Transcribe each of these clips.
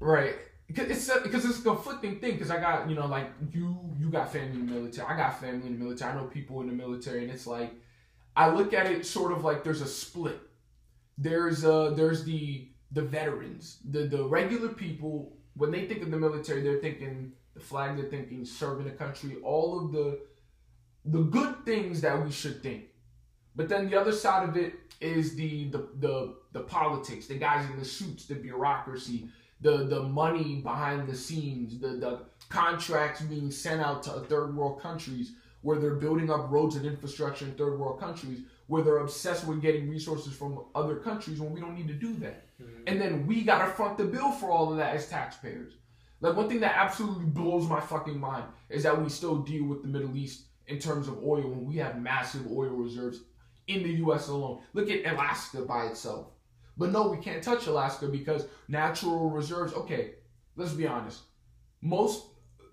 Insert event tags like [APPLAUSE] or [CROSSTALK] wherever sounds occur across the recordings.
Right. Because it's because it's a conflicting thing. Because I got you know like you you got family in the military. I got family in the military. I know people in the military, and it's like I look at it sort of like there's a split. There's uh there's the the veterans, the the regular people. When they think of the military, they're thinking the flag. They're thinking serving the country. All of the the good things that we should think. But then the other side of it is the the the, the politics, the guys in the suits, the bureaucracy, the the money behind the scenes, the the contracts being sent out to third world countries where they're building up roads and infrastructure in third world countries where they're obsessed with getting resources from other countries when we don't need to do that. Mm-hmm. And then we gotta front the bill for all of that as taxpayers. Like one thing that absolutely blows my fucking mind is that we still deal with the Middle East in terms of oil when we have massive oil reserves in the US alone. Look at Alaska by itself. But no, we can't touch Alaska because natural reserves, okay, let's be honest. Most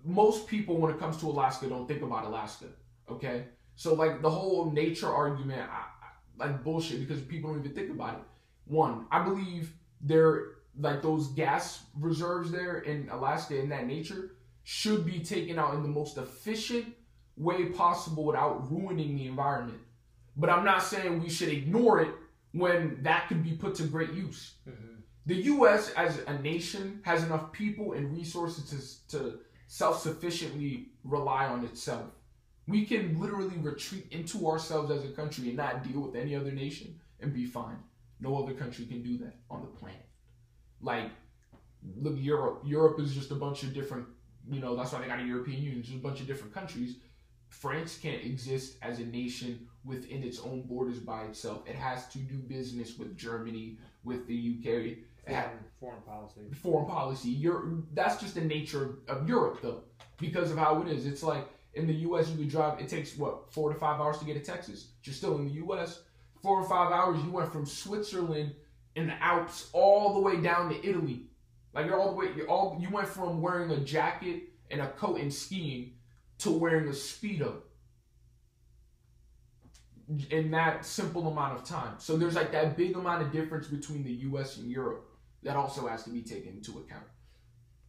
most people when it comes to Alaska don't think about Alaska, okay? So like the whole nature argument, I, I, like bullshit because people don't even think about it. One, I believe there like those gas reserves there in Alaska in that nature should be taken out in the most efficient way possible without ruining the environment. But I'm not saying we should ignore it when that could be put to great use. Mm-hmm. The U.S. as a nation has enough people and resources to, to self sufficiently rely on itself. We can literally retreat into ourselves as a country and not deal with any other nation and be fine. No other country can do that on the planet. Like, look, Europe. Europe is just a bunch of different, you know, that's why they got a European Union, just a bunch of different countries. France can't exist as a nation within its own borders by itself. It has to do business with Germany, with the UK. Foreign, foreign policy. Foreign policy. You're, that's just the nature of Europe, though, because of how it is. It's like in the U.S., you could drive. It takes what four to five hours to get to Texas. You're still in the U.S. Four or five hours. You went from Switzerland in the Alps all the way down to Italy. Like you're all the way. You're all. You went from wearing a jacket and a coat and skiing to wearing a speedo in that simple amount of time. So there's like that big amount of difference between the US and Europe that also has to be taken into account.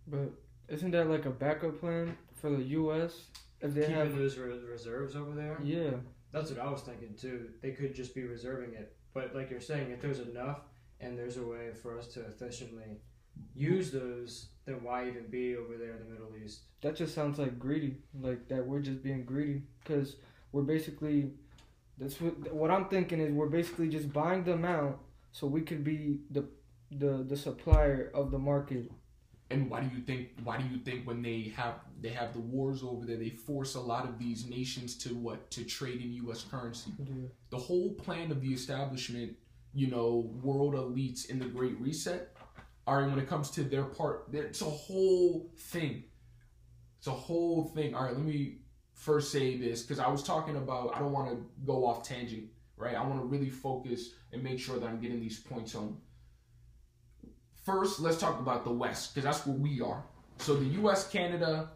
But isn't that like a backup plan for the US if they Keeping have those reserves over there? Yeah. That's what I was thinking too. They could just be reserving it. But like you're saying, if there's enough and there's a way for us to efficiently use those, then why even be over there in the Middle East? That just sounds like greedy. Like that we're just being greedy because we're basically that's what what I'm thinking is we're basically just buying them out so we could be the the the supplier of the market. And why do you think why do you think when they have they have the wars over there they force a lot of these nations to what to trade in US currency? Yeah. The whole plan of the establishment, you know, world elites in the great reset are when it comes to their part it's a whole thing. It's a whole thing. All right, let me first say this because I was talking about I don't want to go off tangent, right? I want to really focus and make sure that I'm getting these points home. First, let's talk about the West because that's where we are. So the U.S., Canada,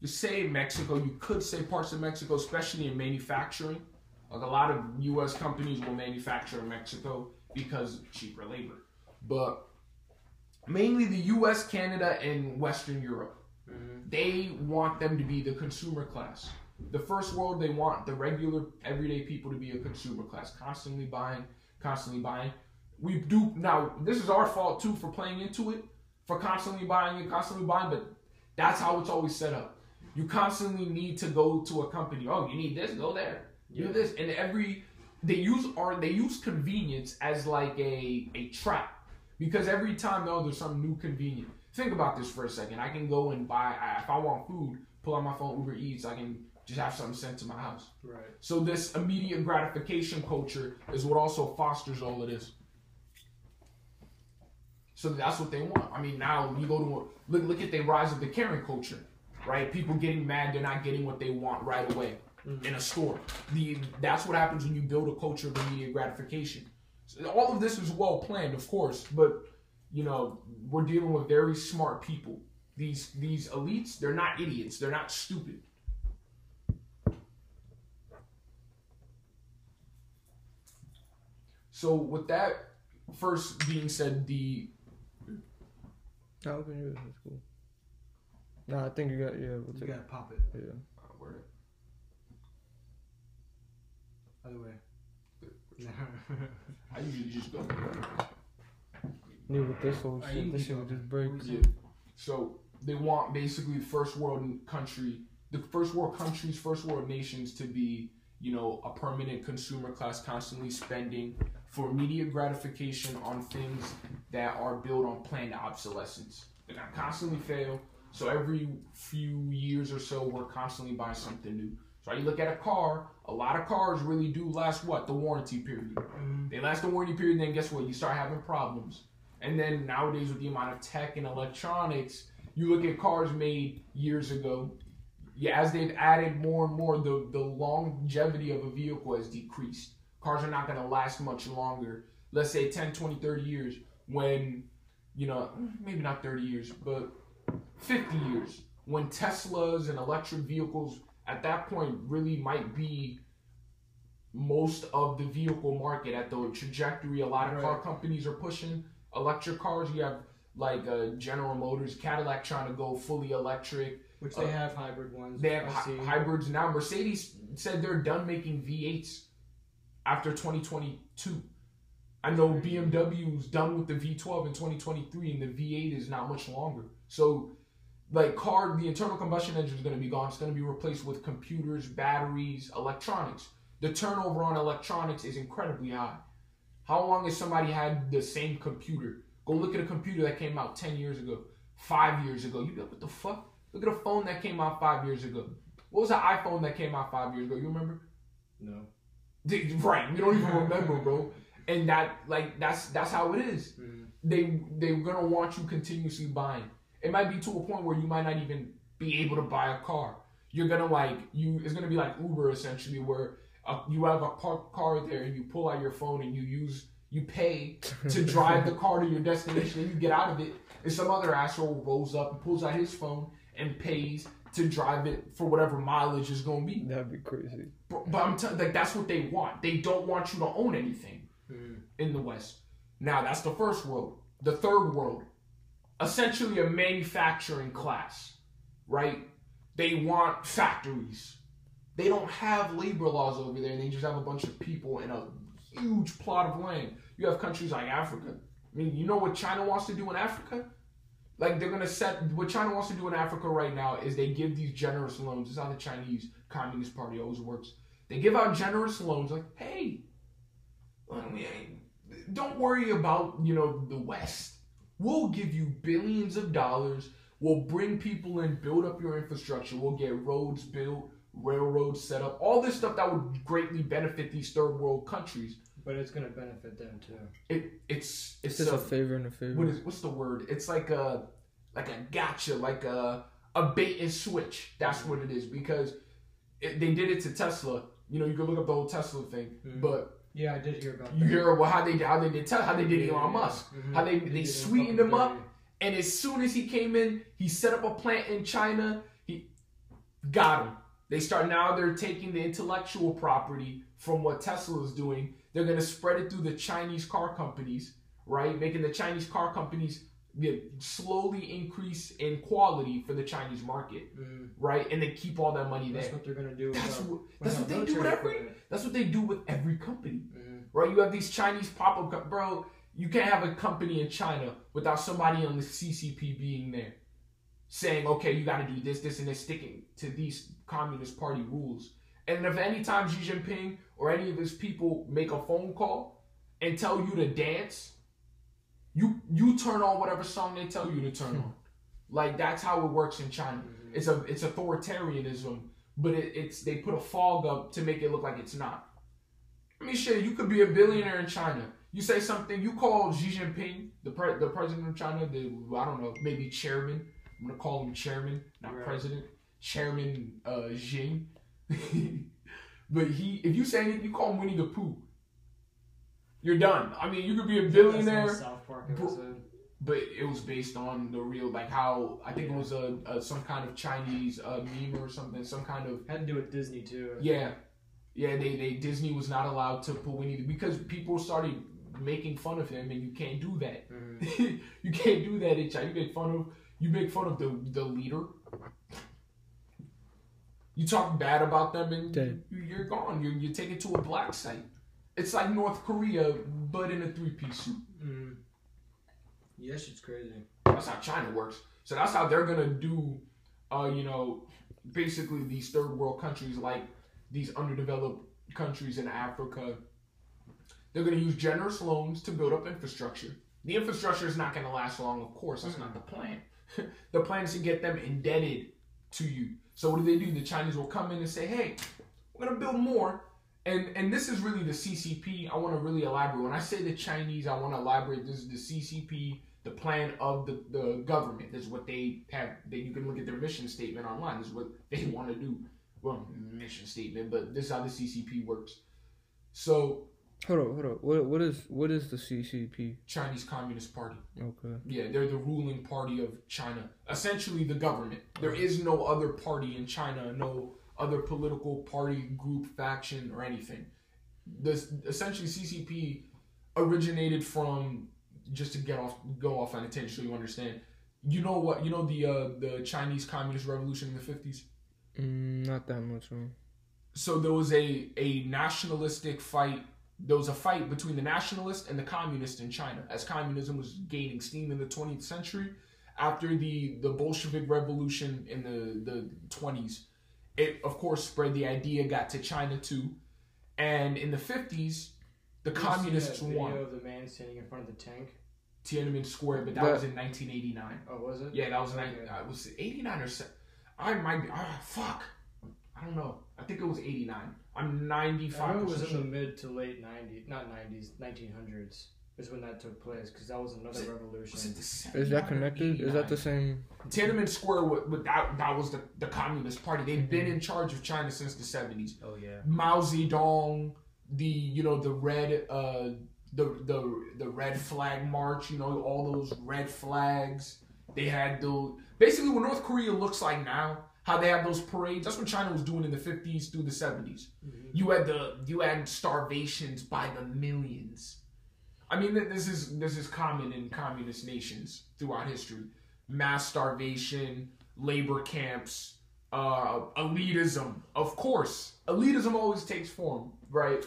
you say Mexico, you could say parts of Mexico, especially in manufacturing. Like a lot of U.S. companies will manufacture in Mexico because cheaper labor, but mainly the U.S., Canada, and Western Europe Mm-hmm. They want them to be the consumer class. The first world, they want the regular, everyday people to be a consumer class, constantly buying, constantly buying. We do now. This is our fault too for playing into it, for constantly buying and constantly buying. But that's how it's always set up. You constantly need to go to a company. Oh, you need this, go there. Yeah. Do this, and every they use are they use convenience as like a a trap because every time though there's some new convenient think about this for a second. I can go and buy if I want food, pull out my phone, Uber Eats. I can just have something sent to my house. Right. So this immediate gratification culture is what also fosters all of this. So that's what they want. I mean, now you go to look look at the rise of the Karen culture, right? People getting mad they're not getting what they want right away mm-hmm. in a store. The that's what happens when you build a culture of immediate gratification. So all of this is well planned, of course, but you know, we're dealing with very smart people. These these elites, they're not idiots. They're not stupid. So with that first being said, the No, open yours. That's cool. Nah, I think you got yeah. We'll You take gotta pop it. yeah. Uh, word. Other way. [LAUGHS] I usually just go. Yeah, with this whole Are shit, this shit would just break. Yeah. So they want basically first world country, the first world countries, first world nations to be, you know, a permanent consumer class, constantly spending for immediate gratification on things that are built on planned obsolescence. They're gonna constantly fail. So every few years or so, we're constantly buying something new. So you look at a car, a lot of cars really do last what? The warranty period. Mhm. They last the warranty period, then guess what? You start having problems. And then nowadays, with the amount of tech and electronics, you look at cars made years ago. Yeah, as they've added more and more, the, the longevity of a vehicle has decreased. Cars are not going to last much longer. Let's say 10, 20, 30 years when, you know, maybe not 30 years, but 50 years when Teslas and electric vehicles at that point really might be most of the vehicle market at the trajectory a lot of car companies are pushing electric cars. You have like uh, General Motors, Cadillac trying to go fully electric. Which they have hybrid ones. They have I hy- see. hybrids now. Mercedes said they're done making V8s after 2022. I know BMW's done with the V12 in 2023, and the V8 is not much longer. So, like, car, the internal combustion engine is going to be gone. It's going to be replaced with computers, batteries, electronics. The turnover on electronics is incredibly high. How long has somebody had the same computer? Go look at a computer that came out 10 years ago, five years ago. You be like, what the fuck? Look at a phone that came out five years ago. What was the iPhone that came out five years ago? You remember? No. Right, we don't even [LAUGHS] remember, bro. And that, like, that's that's how it is. Mhm. They they're gonna want you continuously buying. It might be to a point where you might not even be able to buy a car. You're gonna like you. It's gonna be like Uber essentially, where uh, you have a parked car there and you pull out your phone and you use you pay to [LAUGHS] drive the car to your destination and you get out of it and some other asshole rolls up and pulls out his phone and pays to drive it for whatever mileage is going to be. That'd be crazy. But, but I'm telling like that's what they want. They don't want you to own anything Mhm. in the West. Now that's the first world. The third world, essentially a manufacturing class, right? They want factories. They don't have labor laws over there. They just have a bunch of people in a huge plot of land. You have countries like Africa. I mean, you know what China wants to do in Africa? Like they're gonna set what China wants to do in Africa right now is they give these generous loans. Is how the Chinese Communist Party always works. They give out generous loans like, hey, don't worry about you know the West. We'll give you billions of dollars. We'll bring people in, build up your infrastructure. We'll get roads built, railroads set up, all this stuff that would greatly benefit these third world countries. But it's gonna benefit them too. It it's It's it's a a, favor and a favor. what is what's the word? It's like a like a gotcha, like a a bait and switch. That's what it is because it, they did it to Tesla. You know, you can look up the whole Tesla thing, Mhm. but Yeah, I did hear about you that. hear well how they how they did tell how they did Elon Yeah, Musk. mhm. How they they sweetened him up, and as soon as he came in, he set up a plant in China. He got him. They start now. They're taking the intellectual property from what Tesla is doing. They're gonna spread it through the Chinese car companies, right? Making the Chinese car companies yeah, slowly increase in quality for the Chinese market, Mhm. right? And they keep all that money That's there. That's what they're gonna do. That's uh, what that's what they do with every that's what they do with every company Mhm. right? You have these Chinese pop up, bro. You can't have a company in China without somebody on the CCP being there, saying, "Okay, you got to do this, this, and this," sticking to these Communist Party rules. And if any time Xi Jinping or any of his people make a phone call and tell you to dance, you you turn on whatever song they tell you to turn on. [LAUGHS] Like that's how it works in China. Mhm. It's a it's authoritarianism, but it, it's they put a fog up to make it look like it's not. I mean, shit, you could be a billionaire in China. You say something, you call Xi Jinping, the pre- the president of China, the I don't know, maybe chairman. I'm gonna call him chairman, not Right. president. Chairman uh, Xi. [LAUGHS] but he, if you say anything, you call him Winnie the Pooh. You're done. I mean, you could be a billionaire. Some South Park episode. But it was based on the real, like how I think it was a, a some kind of Chinese uh, meme or something, some kind of Had to do with Disney too. yeah, yeah. They they Disney was not allowed to put Winnie the- because people started making fun of him, and you can't do that. Mhm. [LAUGHS] you can't do that in China. You make fun of you make fun of the the leader. You talk bad about them, and Dead. you, you're gone. You're you take it to a black site. It's like North Korea, but in a three piece suit. Mhm. Yeah, it's crazy. That's how China works. So that's how they're gonna do, uh, you know, basically these third world countries like these underdeveloped countries in Africa. They're gonna use generous loans to build up infrastructure. The infrastructure is not gonna last long, of course. That's not the plan. [LAUGHS] the plan is to get them indebted to you. So what do they do? The Chinese will come in and say, "Hey, we're gonna build more." And and this is really the CCP. I want to really elaborate. When I say the Chinese, I want to elaborate. This is the CCP the plan of the, the government. This is what they have. They, you can look at their mission statement online. This is what they [LAUGHS] want to do. Well, mission statement, but this is how the CCP works. So, Hold on, hold on. What what is what is the CCP? Chinese Communist Party. Okay. Yeah, they're the ruling party of China. Essentially, the government. There is no other party in China, no other political party, group, faction, or anything. This essentially CCP originated from just to get off, go off on a tangent, so you understand. You know what? You know the uh, the Chinese Communist Revolution in the fifties. Mm, not that much. Huh? So there was a a nationalistic fight. There was a fight between the nationalists and the communists in China as communism was gaining steam in the 20th century. After the the Bolshevik Revolution in the the 20s, it of course spread. The idea got to China too, and in the 50s, the Did you see communists that video won of the man standing in front of the tank. Tiananmen Square, but that But- was in 1989. Oh, was it? Yeah, that was Okay. nine. Uh, was it 89 or se- I might be. Ah, fuck. I don't know. I think it was 89. I'm 95. I know it was in the mid to late 90s, not 90s, 1900s is when that took place because that was another Was it- revolution. Was it the Is that or connected? Is that the 89? same? Tiananmen Square? With, with that, that was the, the Communist Party. They've been in charge of China since the 70s. oh yeah. Mao Zedong, the you know the red uh the the the red flag march. You know all those red flags. They had those basically what North Korea looks like now. How they have those parades. That's what China was doing in the 50s through the 70s. You had the you had starvations by the millions. I mean, this is this is common in communist nations throughout history. Mass starvation, labor camps, uh, elitism. Of course, elitism always takes form, right?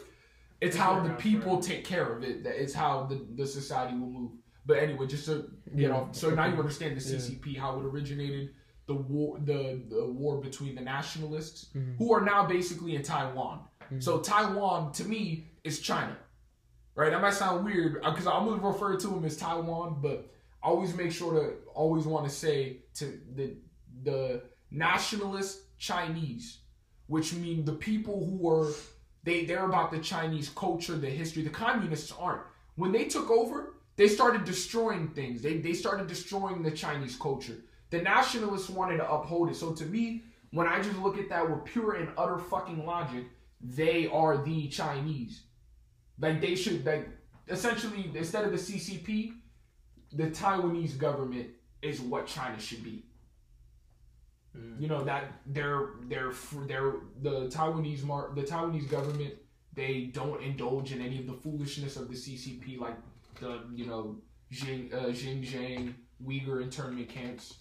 It's how the people take care of it. That it's how the, the society will move. But anyway, just to get Yeah. off. So now you understand the Yeah. CCP, how it originated, the war, the, the war between the nationalists, Mhm. who are now basically in Taiwan. Mhm. So Taiwan, to me, is China, right? That might sound weird because I'm gonna refer to them as Taiwan, but I always make sure to always want to say to the the nationalist Chinese, which mean the people who are they they're about the Chinese culture, the history. The communists aren't. When they took over, they started destroying things. They they started destroying the Chinese culture. The nationalists wanted to uphold it. So to me, when I just look at that with pure and utter fucking logic, they are the Chinese. Like they should like essentially instead of the CCP, the Taiwanese government is what China should be. Mm. You know that they're they're they're the Taiwanese mar- the Taiwanese government. They don't indulge in any of the foolishness of the CCP, like the you know Xing, uh, Xinjiang Uyghur internment camps.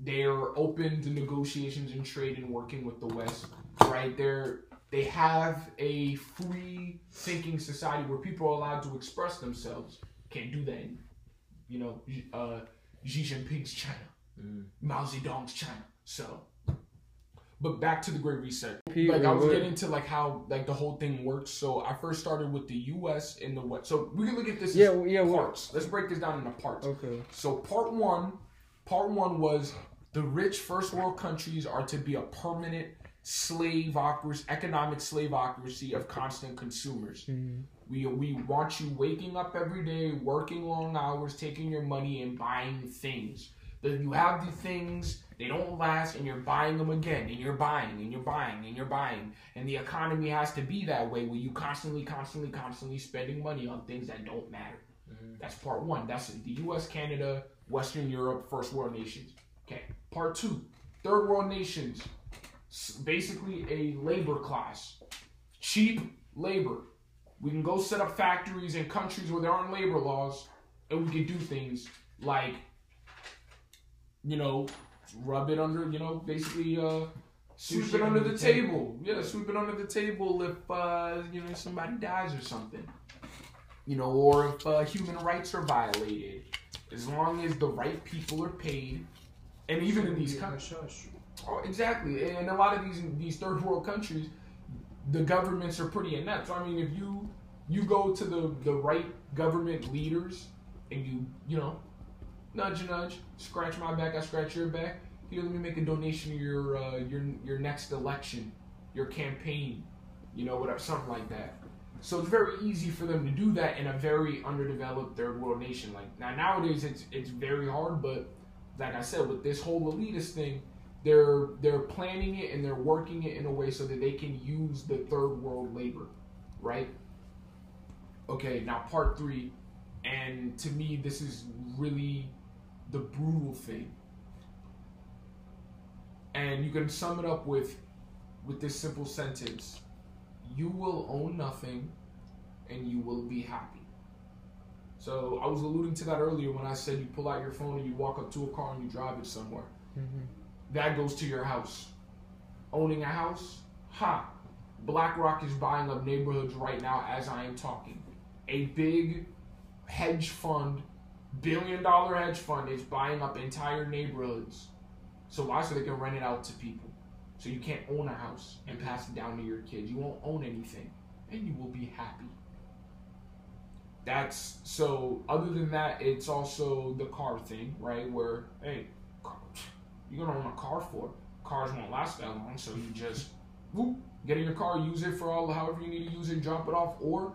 They are open to negotiations and trade and working with the West. Right? They're they have a free thinking society where people are allowed to express themselves. Can't do that in you know uh, Xi Jinping's China. Mm. Mao Zedong's China. So, but back to the Great Reset. Like I was getting to like how like the whole thing works. So I first started with the U.S. and the West. So we can look at this Yeah, well, yeah. What? parts. Let's break this down into parts. Okay. So part one, part one was the rich first world countries are to be a permanent slaveocracy, economic slaveocracy of constant consumers. Mhm. We we want you waking up every day, working long hours, taking your money and buying things. That you have the things, they don't last, and you're buying them again, and you're buying, and you're buying, and you're buying. And the economy has to be that way, where you constantly, constantly, constantly spending money on things that don't matter. Mhm. That's part one. That's the U.S., Canada, Western Europe, first world nations. Okay. Part two, third world nations. Basically, a labor class, cheap labor. We can go set up factories in countries where there aren't labor laws, and we can do things like, you know, rub it under, you know, basically uh, sweep Sushi it under under the the table. Yeah, sweep it under the table if uh, you know somebody dies or something. You know, or if uh, human rights are violated. As long as the right people are paid, and even in these countries. Hush, hush. Oh, exactly. And a lot of these these third world countries, the governments are pretty inept. So I mean, if you you go to the the right government leaders and you you know nudge nudge, scratch my back, I scratch your back. Here, let me make a donation to your uh, your your next election, your campaign, you know, whatever, something like that. So it's very easy for them to do that in a very underdeveloped third world nation. Like now nowadays, it's it's very hard, but like I said, with this whole elitist thing, they're they're planning it and they're working it in a way so that they can use the third world labor, right? Okay, now part three, and to me this is really the brutal thing. And you can sum it up with with this simple sentence. You will own nothing and you will be happy. So I was alluding to that earlier when I said you pull out your phone and you walk up to a car and you drive it somewhere Mm-hmm. that goes to your house. Owning a house, ha! BlackRock is buying up neighborhoods right now as I am talking. A big hedge fund, billion dollar hedge fund, is buying up entire neighborhoods. So why? So they can rent it out to people. So you can't own a house and pass it down to your kids. You won't own anything, and you will be happy. That's so. Other than that, it's also the car thing, right? Where hey, car, you're gonna own a car for. Cars won't last that long, so you just whoop, get in your car, use it for all however you need to use it, drop it off, or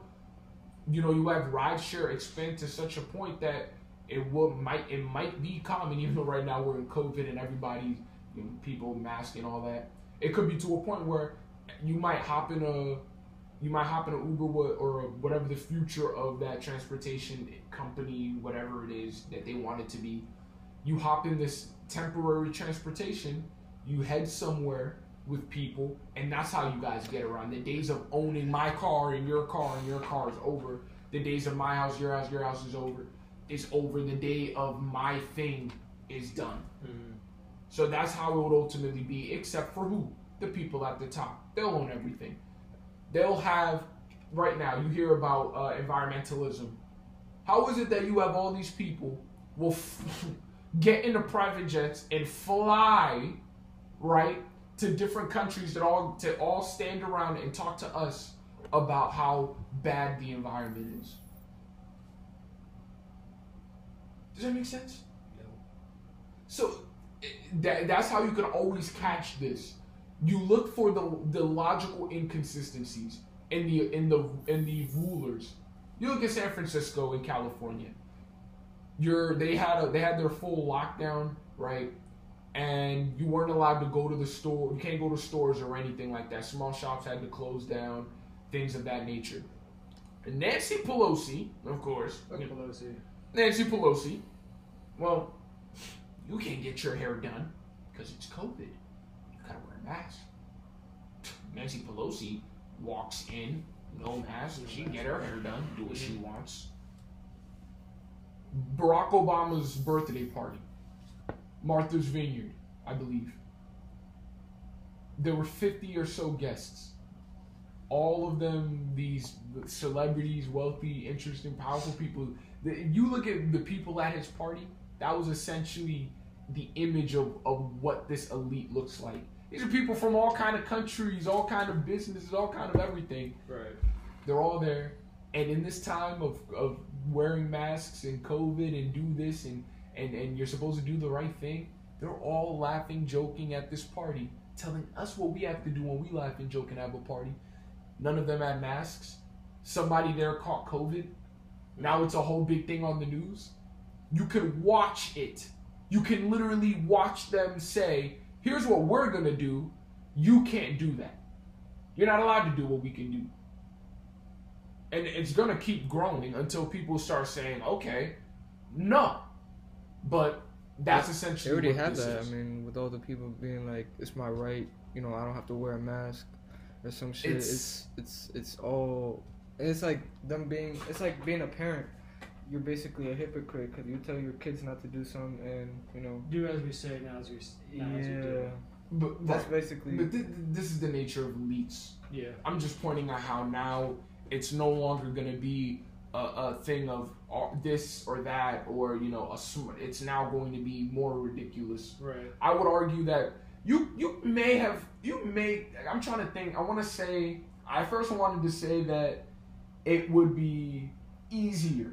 you know you have rideshare expand to such a point that it will might it might be common, even though right now we're in COVID and everybody's you know, people mask and all that. It could be to a point where you might hop in a you might hop in an Uber or whatever the future of that transportation company, whatever it is that they want it to be. You hop in this temporary transportation, you head somewhere with people, and that's how you guys get around. The days of owning my car and your car and your car is over. The days of my house, your house, your house is over. Is over. The day of my thing is done. Mm. So that's how it would ultimately be, except for who? The people at the top. They'll own everything. They'll have, right now, you hear about uh, environmentalism. How is it that you have all these people will f- [LAUGHS] get into private jets and fly, right, to different countries that all to all stand around and talk to us about how bad the environment is? Does that make sense? No. So that, that's how you can always catch this. You look for the the logical inconsistencies in the in the in the rulers. You look at San Francisco in California. You're they had a they had their full lockdown, right? And you weren't allowed to go to the store. You can't go to stores or anything like that. Small shops had to close down, things of that nature. And Nancy Pelosi, of course, Pelosi. Nancy Pelosi, well, you can't get your hair done because it's COVID. You gotta wear a mask. Nancy Pelosi walks in, no mask, she can get her hair done, do what she mm-hmm. wants. Barack Obama's birthday party, Martha's Vineyard, I believe. There were 50 or so guests. All of them, these celebrities, wealthy, interesting, powerful people. The- you look at the people at his party, that was essentially the image of, of what this elite looks like. These are people from all kind of countries, all kind of businesses, all kind of everything. Right. They're all there. And in this time of, of wearing masks and COVID and do this and, and, and you're supposed to do the right thing, they're all laughing, joking at this party, telling us what we have to do when we laugh and joke and have a party. None of them had masks. Somebody there caught COVID. Now it's a whole big thing on the news. You could watch it. You can literally watch them say, here's what we're going to do. You can't do that. You're not allowed to do what we can do and it's gonna keep growing until people start saying, "Okay, no," but that's They essentially already what have that. is. I mean, with all the people being like, "It's my right," you know, I don't have to wear a mask or some shit. It's- It's it's it's, all and it's like them being. It's like being a parent. You're basically a hypocrite because you tell your kids not to do something, and you know. Do as we say, not as we, s- not as we Yeah, do. But, that's right. basically. but th- th- this is the nature of elites. Yeah. I'm just pointing out how now it's no longer going to be a, a thing of uh, this or that or you know a sm- it's now going to be more ridiculous. Right. I would argue that you you may have you may I'm trying to think. I want to say I first wanted to say that it would be easier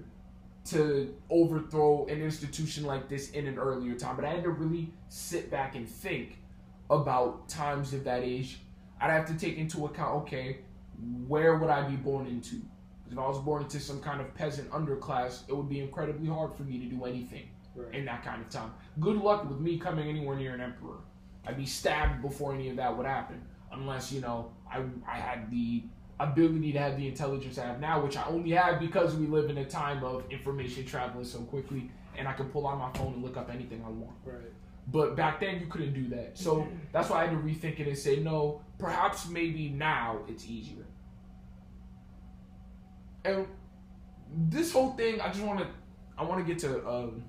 to overthrow an institution like this in an earlier time, but I had to really sit back and think about times of that age. I'd have to take into account okay, where would I be born into? 'Cause if I was born into some kind of peasant underclass, it would be incredibly hard for me to do anything Right. in that kind of time. Good luck with me coming anywhere near an emperor. I'd be stabbed before any of that would happen, unless you know I I had the ability to have the intelligence I have now, which I only have because we live in a time of information traveling so quickly, and I can pull out my phone and look up anything I want. Right. But back then you couldn't do that, so that's why I had to rethink it and say no. Perhaps maybe now it's easier. And this whole thing, I just want to, I want to get to um,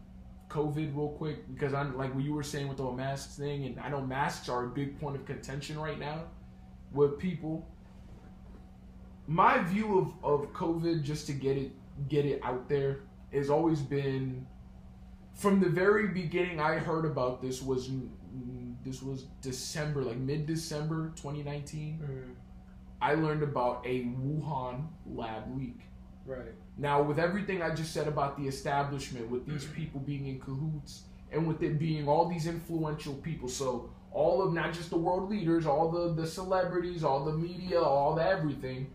COVID real quick because I'm like what you were saying with the masks thing, and I know masks are a big point of contention right now with people. My view of, of COVID, just to get it get it out there, has always been from the very beginning. I heard about this was this was December, like mid December, 2019. Mm. I learned about a Wuhan lab leak. Right. Now, with everything I just said about the establishment, with these people being in cahoots, and with it being all these influential people, so all of not just the world leaders, all the, the celebrities, all the media, all the everything,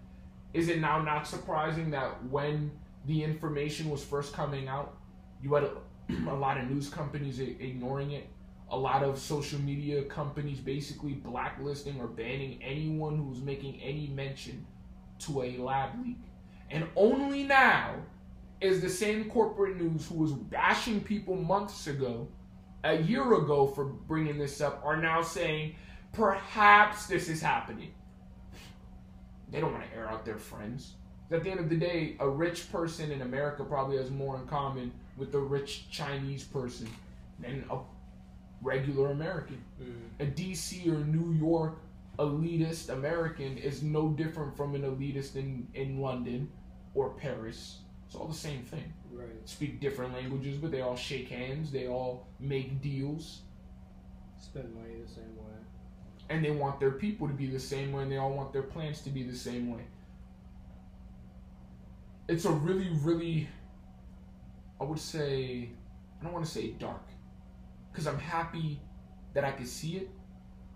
is it now not surprising that when the information was first coming out, you had a, [CLEARS THROAT] a lot of news companies ignoring it, a lot of social media companies basically blacklisting or banning anyone who's making any mention to a lab leak. And only now is the same corporate news who was bashing people months ago, a year ago for bringing this up, are now saying perhaps this is happening. They don't want to air out their friends. At the end of the day, a rich person in America probably has more in common with a rich Chinese person than a regular American Mm. a DC or New York elitist American is no different from an elitist in, in London or Paris. It's all the same thing. Right. Speak different languages, but they all shake hands, they all make deals, Spend money the same way. And they want their people to be the same way, and they all want their plans to be the same way. It's a really, really, I would say, I don't want to say dark, because I'm happy that I could see it,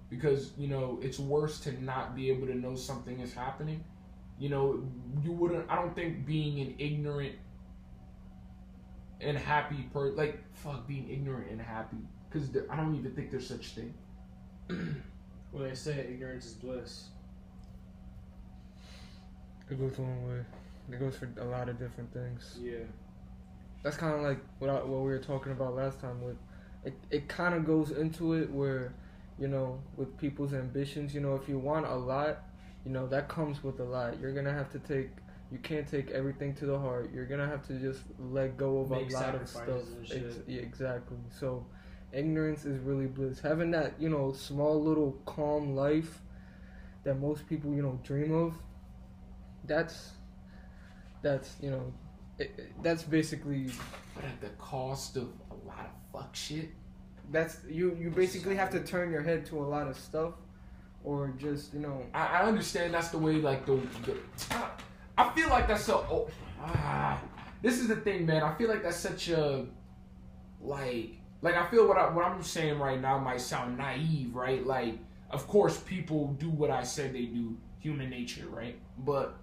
because you know it's worse to not be able to know something is happening. You know, you wouldn't. I don't think being an ignorant and happy per like fuck being ignorant and happy because I don't even think there's such thing. [CLEARS THROAT] Well, they say ignorance is bliss. It goes one way. It goes for a lot of different things. Yeah. That's kind of like what I, what we were talking about last time. With it, it kind of goes into it where, you know, with people's ambitions. You know, if you want a lot, you know that comes with a lot. You're gonna have to take. You can't take everything to the heart. You're gonna have to just let go of Make a lot of stuff. Ex- yeah, exactly. So, ignorance is really bliss. Having that, you know, small little calm life that most people, you know, dream of. That's, that's you know, it, it- that's basically But at the cost of a lot of fuck shit. that's you. You basically have to turn your head to a lot of stuff, or just you know. I, I understand that's the way like the, the I, I feel like that's so oh, ah, this is the thing man I feel like that's such a like like I feel what I what I'm saying right now might sound naive right like of course people do what I said they do human nature right but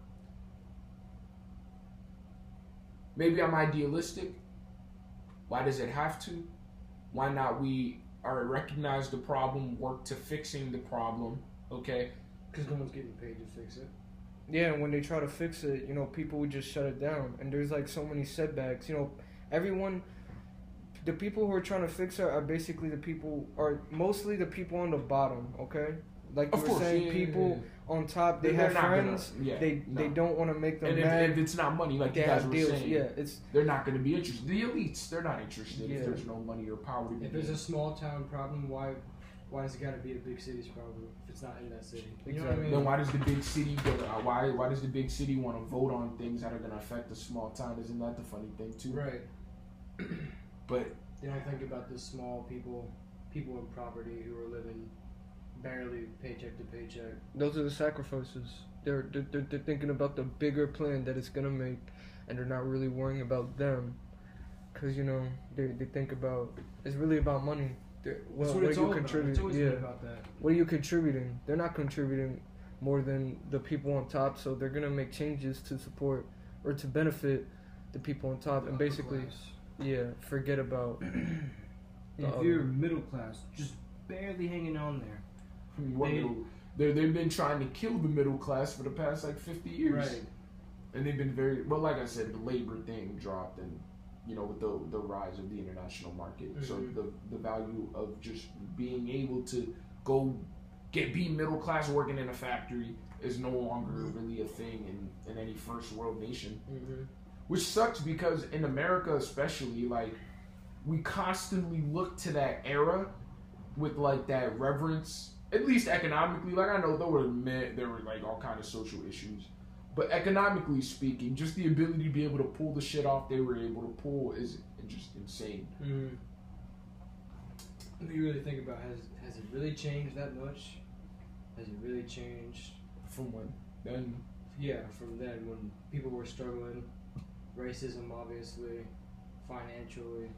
maybe I'm idealistic why does it have to why not we are recognize the problem work to fixing the problem okay Because no one's getting paid to fix it. Yeah, and when they try to fix it, you know, people would just shut it down. And there's like so many setbacks. You know, everyone, the people who are trying to fix it are basically the people, are mostly the people on the bottom. Okay, like you Of were course, saying, yeah, people yeah, on top they They're have not gonna- friends. yeah, they they don't want to make them And if, mad. if it's not money, like they you guys have were deals. saying, Yeah, it's they're not going to be interested. The elites, they're not interested Yeah. if there's no money or power to be If it's made. a small town problem, why why does it got to be a big city's problem if it's not in that city? You know what I mean? Then why does the big city go, uh, why why does the big city want to vote on things that are going to affect the small town? Isn't that the funny thing too? Right. [CLEARS THROAT] But They don't think about the small people, people in poverty who are living barely paycheck to paycheck. those are the sacrifices. They're, they're they're they're thinking about the bigger plan that it's gonna make, and they're not really worrying about them, cause you know they they think about it's really about money. They're- Well, That's what, are you all about. It's contributing? Yeah. been about that. What are you contributing? They're not contributing more than the people on top, so they're gonna make changes to support or to benefit the people on top, and basically, class. Yeah, forget about. [CLEARS THROAT] If other- you're middle class, just barely hanging on there. what They- middle- they they've been trying to kill the middle class for the past like 50 years. Right. And they've been very well. Like I said, the labor thing dropped, and you know, with the the rise of the international market, so Mhm. the the value of just being able to go get be middle class working in a factory is no longer really a thing in in any first world nation. Mm-hmm. Which sucks because in America, especially, like we constantly look to that era with like that reverence. At least economically, like I know there were men, there were like all kind of social issues, but economically speaking, just the ability to be able to pull the shit off they were able to pull is just insane. Mm-hmm. If you really think about has has it really changed that much? Has it really changed? From when then, Yeah, from then when people were struggling, racism obviously, financially.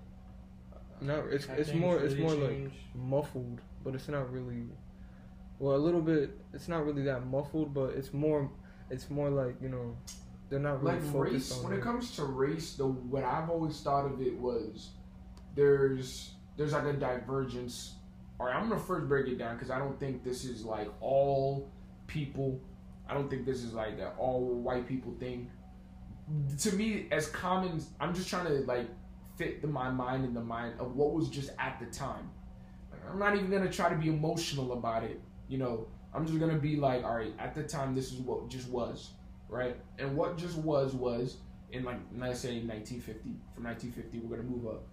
No, uh, it's have it's things more it's really more like muffled, but it's not really. Well, a little bit. It's not really that muffled, but it's more. It's more like you know, they're not really like focused race. on When it it. comes to race, the what I've always thought of it was there's there's like a divergence. All right, I'm gonna first break it down because I don't think this is like all people. I don't think this is like an all white people thing. To me, as common, I'm just trying to like fit the, my mind in the mind of what was just at the time. Like, I'm not even gonna try to be emotional about it. You know, I'm just gonna be like, all right, at the time, this is what just was, right? And what just was was in like let's say 1950. From 1950, we're gonna move up.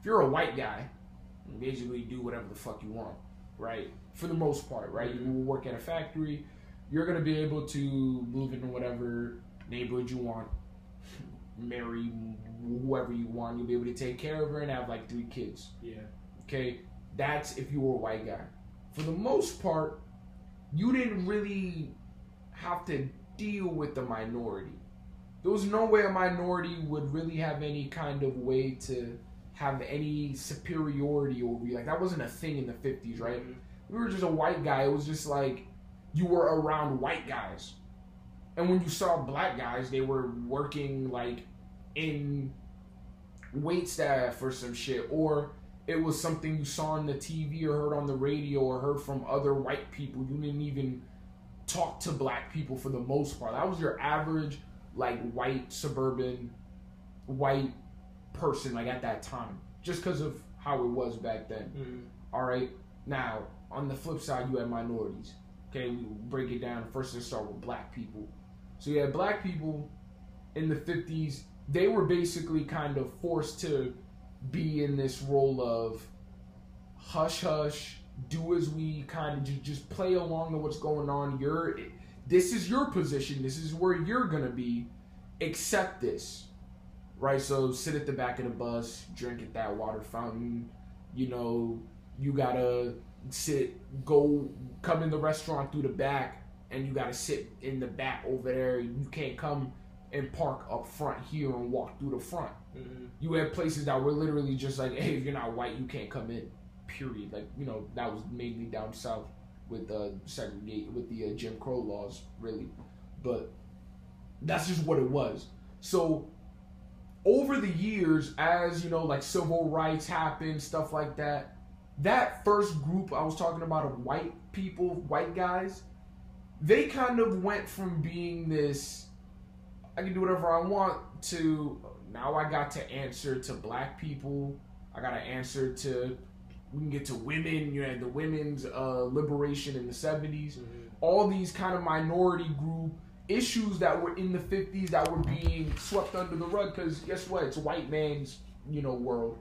If you're a white guy, basically do whatever the fuck you want, right? For the most part, right? You will work at a factory. You're gonna be able to move into whatever neighborhood you want, marry whoever you want. You'll be able to take care of her and have like three kids. Yeah. Okay, that's if you were a white guy. For the most part, you didn't really have to deal with the minority. There was no way a minority would really have any kind of way to have any superiority over you. Like that wasn't a thing in the fifties, right? Mm-hmm. We were just a white guy. It was just like you were around white guys. And when you saw black guys, they were working like in wait staff or some shit, or it was something you saw on the TV or heard on the radio or heard from other white people. You didn't even talk to black people for the most part. That was your average, like, white, suburban, white person, like, at that time. Just because of how it was back then. Mm-hmm. All right. Now, on the flip side, you had minorities. Okay, we break it down. First, let's start with black people. So you had black people in the 50s. They were basically kind of forced to be in this role of hush hush, do as we kind of just, just play along to what's going on. You're, this is your position. This is where you're gonna be. Accept this, right? So sit at the back of the bus, drink at that water fountain. You know, you gotta sit, go, come in the restaurant through the back, and you gotta sit in the back over there. You can't come and park up front here and walk through the front. Mm-hmm. You had places that were literally just like, hey, if you're not white, you can't come in. Period. Like you know, that was mainly down south with uh, segregate with the uh, Jim Crow laws, really. But that's just what it was. So over the years, as you know, like civil rights happened, stuff like that. That first group I was talking about of white people, white guys, they kind of went from being this I can do whatever I want to now I got to answer to black people. I got to answer to we can get to women. You had the women's uh, liberation in the 70s. Mhm. All these kind of minority group issues that were in the 50s that were being swept under the rug because guess what? It's white man's you know world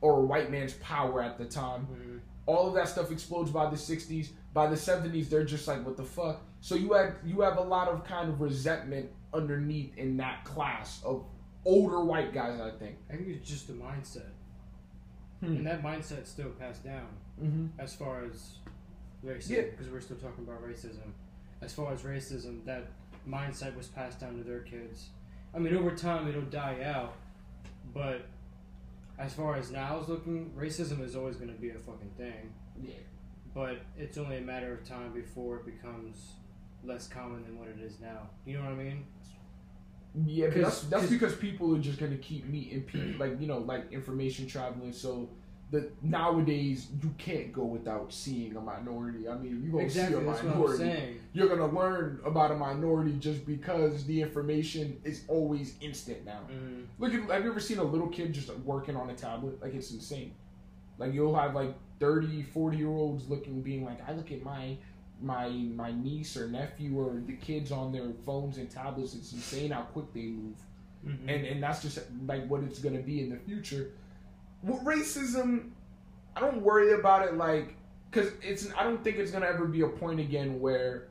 or white man's power at the time. Mhm. All of that stuff explodes by the 60s. By the 70s, they're just like, what the fuck? So you had you have a lot of kind of resentment underneath in that class of older white guys. I think. I think it's just the mindset, Hmm. and that mindset's still passed down Mm-hmm. as far as racism, Yeah. because we're still talking about racism. As far as racism, that mindset was passed down to their kids. I mean, over time it'll die out, but as far as now is looking, racism is always going to be a fucking thing. Yeah. But it's only a matter of time before it becomes less common than what it is now. You know what I mean? Yeah, but 'Cause- that's that's 'cause- because people are just gonna keep meeting people, [CLEARS THROAT] like you know, like information traveling. So the nowadays you can't go without seeing a minority. I mean, you gonna exactly. see a That's what I'm minority. You're gonna learn about a minority just because the information is always instant now. Mhm. Look, at, have you ever seen a little kid just working on a tablet? Like it's insane. Like you'll have like 30, 40 year olds looking, being like, I look at my my my niece or nephew or the kids on their phones and tablets. It's insane how quick they move, Mhm. and and that's just like what it's gonna be in the future. With racism, I don't worry about it like because it's I don't think it's gonna ever be a point again where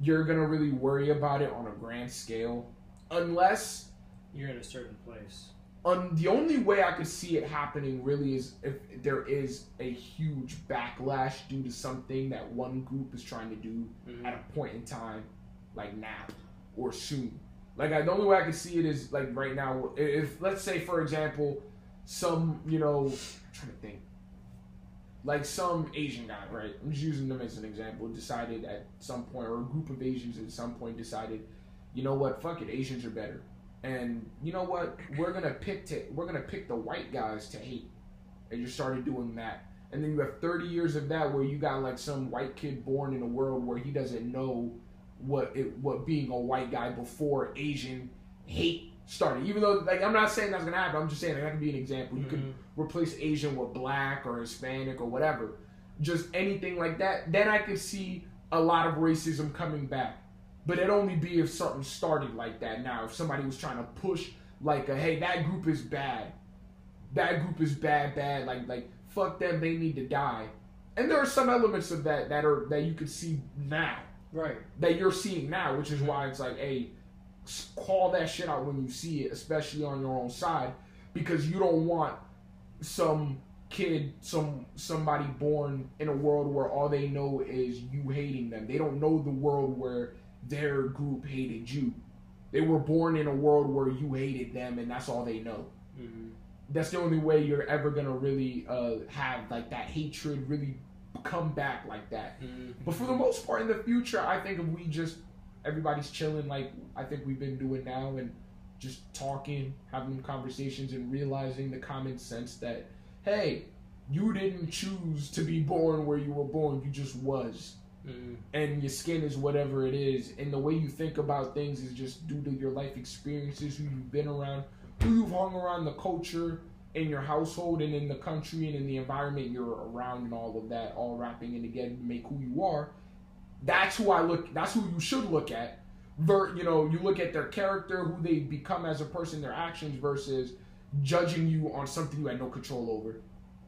you're gonna really worry about it on a grand scale, unless You're in a certain place. Um, the only way I could see it happening really is if there is a huge backlash due to something that one group is trying to do Mhm. at a point in time, like now or soon. Like I, the only way I could see it is like right now. If, if let's say for example, some you know, I'm trying to think, like some Asian guy, right? I'm just using them as an example. Decided at some point, or a group of Asians at some point decided, you know what? Fuck it, Asians are better. And you know what? We're gonna pick to we're gonna pick the white guys to hate, and you started doing that. And then you have 30 years of that where you got like some white kid born in a world where he doesn't know what it what being a white guy before Asian hate started. Even though like I'm not saying that's gonna happen, I'm just saying that could be an example. You could Mhm. replace Asian with black or Hispanic or whatever. Just anything like that. Then I could see a lot of racism coming back. But it'd only be if something started like that now. If somebody was trying to push like a hey, that group is bad. That group is bad, bad, like like fuck them, they need to die. And there are some elements of that that are that you could see now. Right. That you're seeing now, which is why it's like, hey, call that shit out when you see it, especially on your own side, because you don't want some kid, some somebody born in a world where all they know is you hating them. They don't know the world where their group hated you. They were born in a world where you hated them, and that's all they know. Mhm. That's the only way you're ever gonna really uh, have like that hatred really come back like that. Mhm. But for the most part, in the future, I think if we just everybody's chilling like I think we've been doing now, and just talking, having conversations, and realizing the common sense that hey, you didn't choose to be born where you were born, you just was, Mhm. and your skin is whatever it is, and the way you think about things is just due to your life experiences, who you've been around, who you've hung around, the culture in your household and in the country and in the environment you're around and all of that all wrapping in together to make who you are. That's who i look that's who you should look at. Ver, you know you look at their character who they become as a person their actions versus judging you on something you had no control over.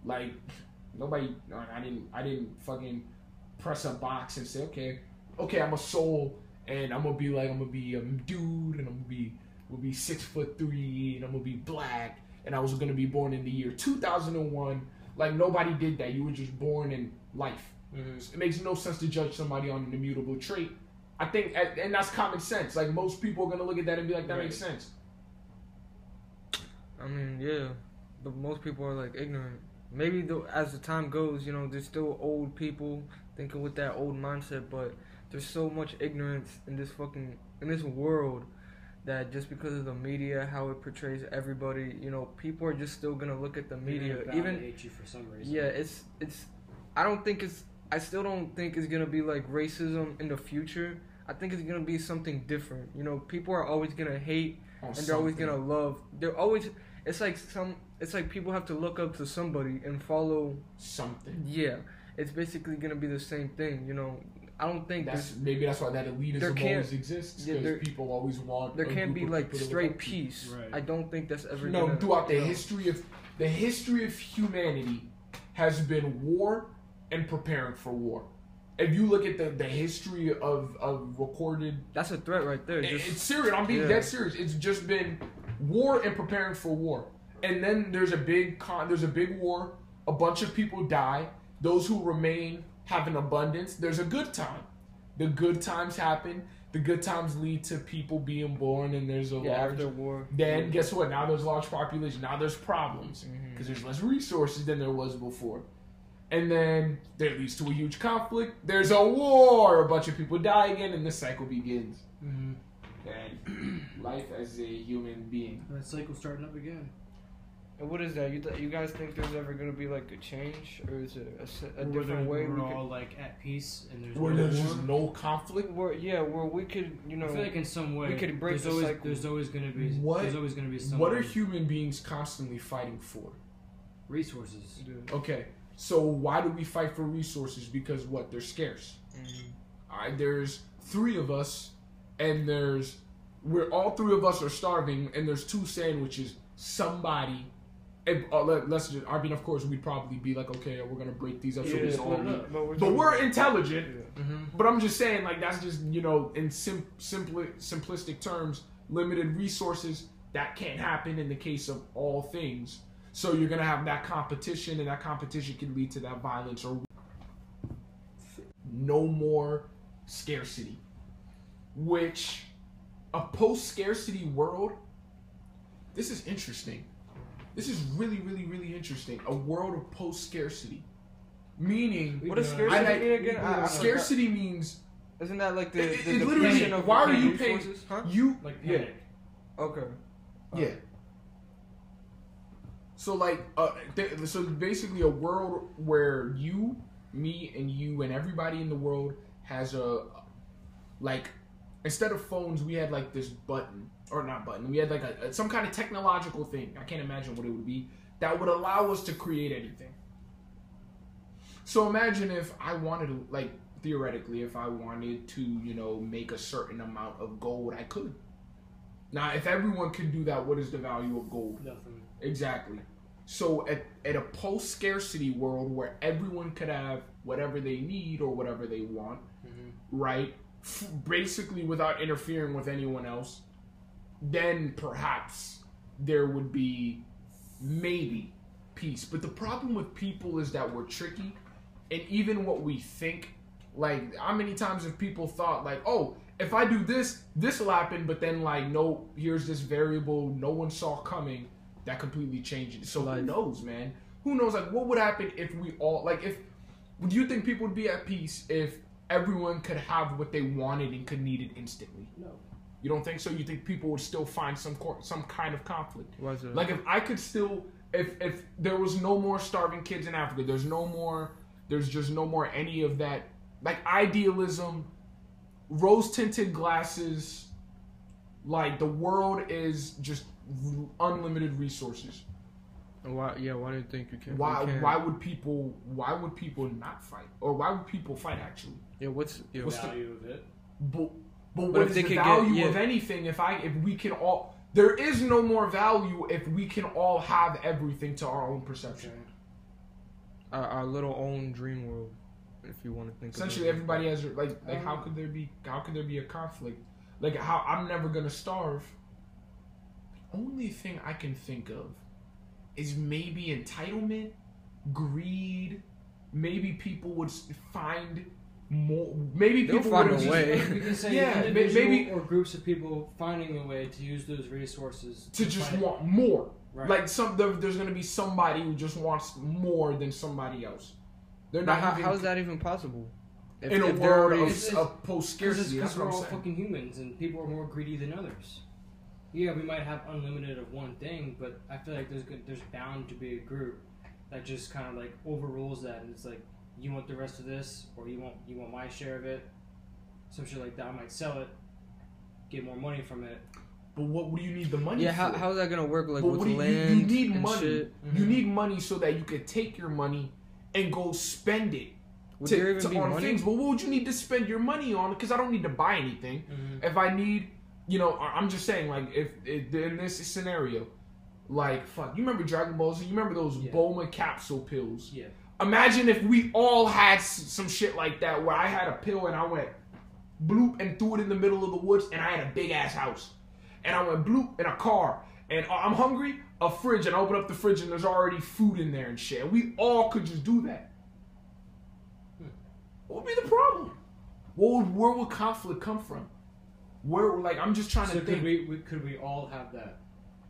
Like nobody i didn't i didn't fucking press a box and say okay okay i'm a soul and i'm gonna be like i'm gonna be a dude and i'm gonna be will be six foot three and I'm gonna be black and I was gonna be born in the year 2001. Like nobody did that. You were just born in life. Mhm. It makes no sense to judge somebody on an immutable trait. I think, and that's common sense. Like most people are gonna look at that and be like, that Right. makes sense. I mean, yeah, but most people are like ignorant. Maybe though, as the time goes, you know, there's still old people thinking with that old mindset, but there's so much ignorance in this fucking in this world that just because of the media, how it portrays everybody, you know, people are just still gonna look at the media, gonna even validate you for some reason. yeah, it's it's. I don't think it's. I still don't think it's gonna be like racism in the future. I think it's gonna be something different. You know, people are always gonna hate On and they're always gonna love. They're always. It's like some. it's like people have to look up to somebody and follow. something. Yeah, it's basically gonna be the same thing. You know, I don't think That's maybe that's why that elitism there can't- always exists because there- people always want. there a can't group be of like people to look straight peace. Right. I don't think that's ever. No, gonna, throughout the know, history of the history of humanity has been war and preparing for war. If you look at the, the history of, of recorded That's a threat right there. Just it's serious. I'm being yeah. dead serious. It's just been war and preparing for war. And then there's a big con. There's a big war. A bunch of people die. Those who remain have an abundance. There's a good time. The good times happen. The good times lead to people being born, and there's a yeah, large. after war. Then guess what? Now there's a large population. Now there's problems because there's less resources than there was before. And then that leads to a huge conflict. There's a war. A bunch of people die again, and the cycle begins Mm-hmm. and [CLEARS THROAT] life as a human being. That cycle starting up again. And what is that? You th- you guys think there's ever gonna be like a change, or is it a, Where different way we're we all like at peace and there's Where no there's just no conflict. Where, yeah, where we could, you know, I feel like in some way we could break there's the always cycle. there's always gonna be What- there's always gonna be some What are human beings constantly fighting for? resources. Okay, so why do we fight for resources? Because what? They're scarce. Mhm. Alright, there's three of us, and there's we're all three of us are starving, and there's two sandwiches. Somebody, and, uh, let, us just. I mean, of course, we'd probably be like, okay, we're gonna break these up so we Yeah, all but, but we're, But we're intelligent. Yeah. Mm-hmm. But I'm just saying, like that's just you know, in sim- simpli- simplistic terms, limited resources that can't happen in the case of all things. So you're gonna have that competition, and that competition can lead to that violence or no more scarcity. Which a post-scarcity world. This is interesting. This is really, really, really interesting. A world of post-scarcity, meaning What does scarcity I- mean again? I, I forgot. scarcity means Isn't that like the, It- the it literally depletion means, of why are you paying- resources? Huh? you Like yeah panic. Okay. yeah. So like uh, th- so basically a world where you, me, and you and everybody in the world has a like instead of phones we had like this button or not button we had like a, some kind of technological thing I can't imagine what it would be that would allow us to create anything. So imagine if I wanted to like theoretically if I wanted to you know make a certain amount of gold I could. Now if everyone could do that what is the value of gold? Nothing. Exactly. So at, at a post scarcity world where everyone could have whatever they need or whatever they want, Mm-hmm. right? F- basically without interfering with anyone else, then perhaps there would be maybe peace. But the problem with people is that we're tricky, and even what we think, like how many times have people thought like, oh, if I do this, this will happen, but then like, no, here's this variable no one saw coming that completely changed it. So who knows, man? Who knows? Like, what would happen if we all like if? Do you think people would be at peace if everyone could have what they wanted and could need it instantly? No. You don't think so? You think people would still find some cor- some kind of conflict? Why is it? Like if I could still, if if there was no more starving kids in Africa, there's no more, there's just no more any of that, like idealism, rose tinted glasses, like the world is just unlimited resources. why? Yeah. Why do you think you can't? Why can't? why would people why would people not fight or why would people fight actually? Yeah. What's? Yeah, The What's the- value of it. But but But what if is they the could get- value yeah. of anything if I if we can all there is no more value if we can all have everything to our own perception. Our, our little own dream world, if you want to think. Essentially, of it. everybody has like like how Um, could there be how could there be a conflict? Like how I'm never gonna starve. The only thing I can think of is maybe entitlement, greed. Maybe people would find more. Maybe They'll people find would a just, way. We can say [LAUGHS] Yeah, maybe- or groups of people finding a way to use those resources to just find- want more. Right. Like some, there, there's gonna be somebody who just wants more than somebody else. They're not how, how is that even possible? If, in a if they're world already- of, It's- it's- of post scarcity. Because we're I'm all saying. fucking humans, and people are more greedy than others. Yeah, we might have unlimited of one thing, but I feel like there's there's bound to be a group that just kind of like overrules that, and it's like you want the rest of this, or you want you want my share of it, some shit like that. I might sell it, get more money from it. But what do you need the money Yeah, for? how, how's that gonna work? Like But with what do you- you- land you need and money. shit. You need money so that you could take your money and go spend it Would to, there even to- be on money? things. But what would you need to spend your money on? Because I don't need to buy anything. Mhm. If I need, you know, I- I'm just saying, like, if, if in this scenario, like, fuck, you remember Dragon Ball Z? You remember those Yeah. Bulma capsule pills? Yeah. Imagine if we all had some shit like that, where I had a pill and I went bloop and threw it in the middle of the woods, and I had a big ass house, and I went bloop in a car, and I'm hungry, a fridge, and I open up the fridge and there's already food in there and shit, and we all could just do that. Hmm. What would be the problem? What would, where would conflict come from? Where, like, I'm just trying So to could think. we, we could we all have that?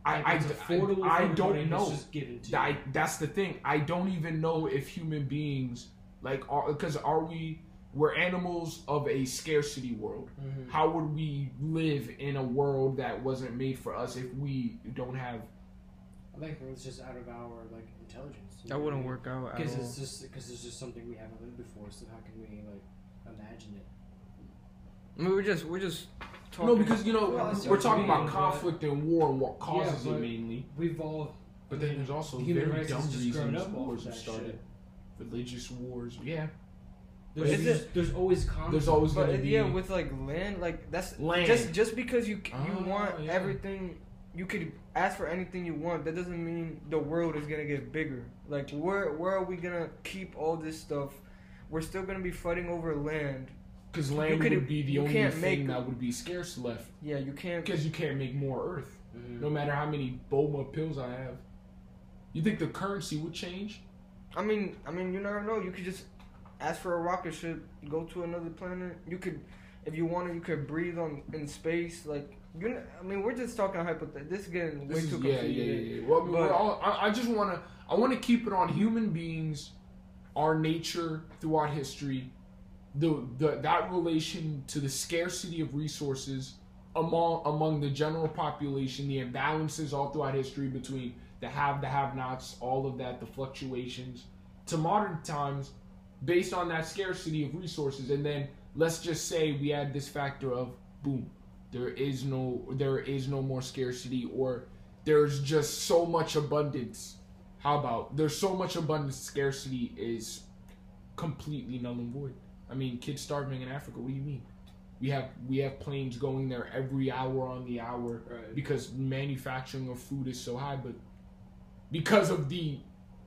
I, Like, I, it's affordable I, I don't know. It's just given to you. I, that's the thing. I don't even know if human beings like are because are we we're animals of a scarcity world. Mhm. How would we live in a world that wasn't made for us if we don't have? I think it's just out of our like intelligence. That know wouldn't work out at Because all. it's just because it's just something we haven't lived before. So how can we like imagine it? I mean, we're just we're just talking. No, because you know Well, we're talking about conflict and war and what causes Yeah, it but- mainly. We've all. But then there's also the human very dumb has just grown reasons wars have started. shit. Religious wars, yeah. There's, Is there's, it- there's always conflict. There's always But gonna be yeah, with like land, like that's Land. just just because you Oh, you want yeah. everything, you could ask for anything you want. That doesn't mean the world is gonna get bigger. Like where where are we gonna keep all this stuff? We're still gonna be fighting over land. Because land could- would be the only thing make- that would be scarce left. Yeah, you can't. Because you can't make more Earth. Mhm. No matter how many Bulma pills I have. You think the currency would change? I mean, I mean, you never know. You could just ask for a rocket ship, go to another planet. You could, if you wanted, you could breathe on in space. Like you, know, I mean, we're just talking hypothetical. This is getting way This too is, yeah, confusing. yeah, yeah, yeah. Well, I, mean, But- we're all, I, I just want to, I want to keep it on human beings, our nature throughout history, the, the that relation to the scarcity of resources among among the general population, the imbalances all throughout history between the have, the have-nots, all of that, the fluctuations, to modern times, based on that scarcity of resources, and then let's just say we add this factor of boom, there is no there is no more scarcity or there's just so much abundance. How about there's so much abundance, scarcity is completely null and void. I mean, kids starving in Africa. What do you mean? We have we have planes going there every hour on the hour Right. because manufacturing of food is so high, but because of the,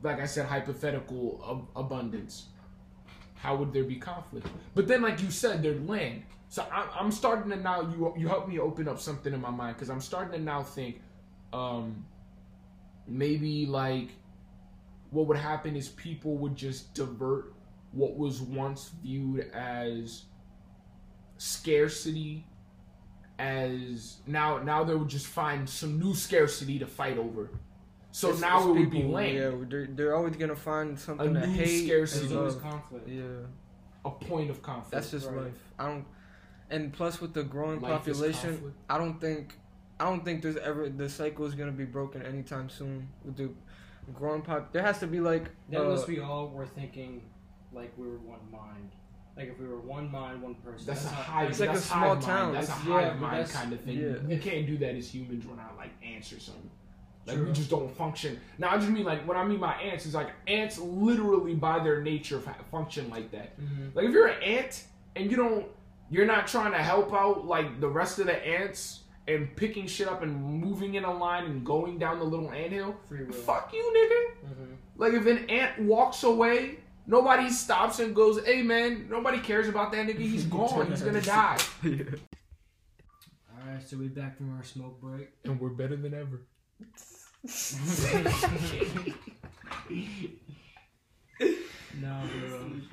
like I said, hypothetical ab- abundance, how would there be conflict? But then, like you said, there's land. So I'm, I'm starting to now. You you help me open up something in my mind because I'm starting to now think, um, maybe like, what would happen is people would just divert what was once viewed as scarcity as now now they would just find some new scarcity to fight over. So It's- now it's it would be people, land. Yeah, they're, they're always gonna find something A to new hate. scarcity. and There's always conflict. Yeah, a point of conflict. that's just Right. life. I don't. And plus, with the growing Life population. I don't think, I don't think there's ever the cycle is gonna be broken anytime soon. With the growing pop, there has to be like. Then uh, unless we all were thinking like we were one mind. Like if we were one mind, one person. That's, a how- hive. It's like a small mind. town. That's a It's- hive yeah, mind kind of thing. yeah. We can't do that as humans. We're not like ants or something. Like we just don't function. Now I just mean like when I mean by ants is like ants literally by their nature function like that. Mhm. Like if you're an ant and you don't, you're not trying to help out like the rest of the ants and picking shit up and moving in a line and going down the little anthill. Free will. Fuck you, nigga. Mhm. Like if an ant walks away, nobody stops and goes, "Hey man, nobody cares about that nigga. He's [LAUGHS] gone. He's gonna die." [LAUGHS] All right, so we back from our smoke break. And we're better than ever. No, but, um,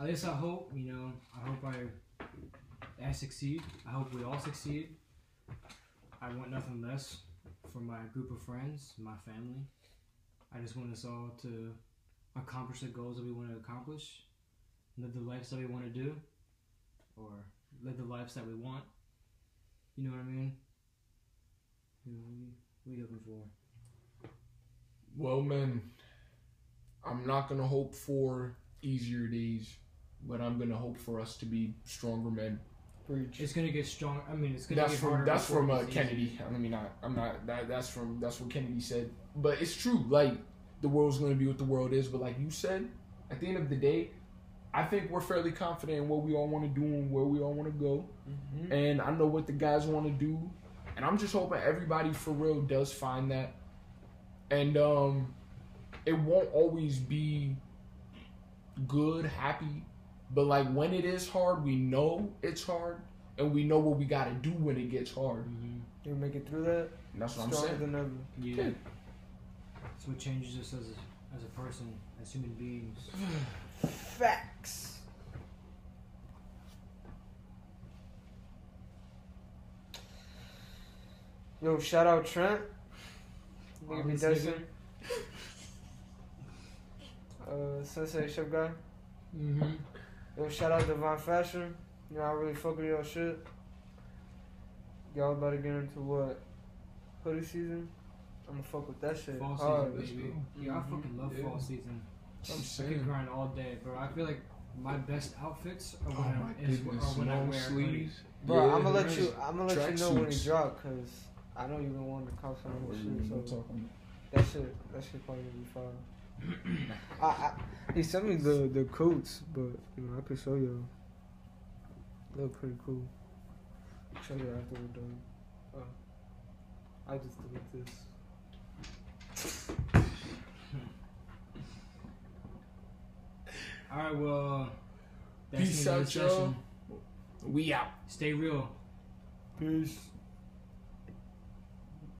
at least I hope you know. I hope I I succeed. I hope we all succeed. I want nothing less for my group of friends, my family. I just want us all to accomplish the goals that we want to accomplish, live the lives that we want to do, or live the lives that we want. You know what I mean? You know, what are you looking for? Well, man, I'm not gonna hope for easier days, but I'm gonna hope for us to be stronger men Preach. It's gonna get strong. I mean, it's gonna That's get from harder. that's from uh. Kennedy. I mean, not I'm not that that's from that's what Kennedy said. But it's true. Like the world's gonna be what the world is. But like you said, at the end of the day, I think we're fairly confident in what we all want to do and where we all want to go. Mhm. And I know what the guys want to do. And I'm just hoping everybody for real does find that. And um, it won't always be good, happy. But like when it is hard, we know it's hard, and we know what we got to do when it gets hard. Mhm. You make it through that And that's what I'm stronger saying. than ever. Yeah. Yeah. That's what changes us as a, as a person, as human beings. Facts. Yo, shout out Trent. Nigga be dusting. Uh, Sensei Chef guy. Mm-hmm. Yo, shout out Divine Fashion. You know, I really fuck with y'all shit. Y'all about to get into what? Hoodie season? I'm gonna fuck with that shit. Fall hard. season, baby. let's Yeah, I fucking love Yeah. fall season. I'm I can saying. grind all day, bro. I feel like my best outfits are Oh when, my I, is, are goodness, when I long wear sleeves. Bro, Yeah, I'm gonna let you. I'm gonna let you know when it Tracksuits. drop, cause I know you've been wanting to cop some of What this are you shit. So talking that shit, that shit probably be fire. [CLEARS THROAT] I, I, he sent me the the coats, but you know I could show you. They look pretty cool. Show you after we're done. Oh, I just delete this. All right, well, that's Peace out, y'all. We out. Stay real. Peace.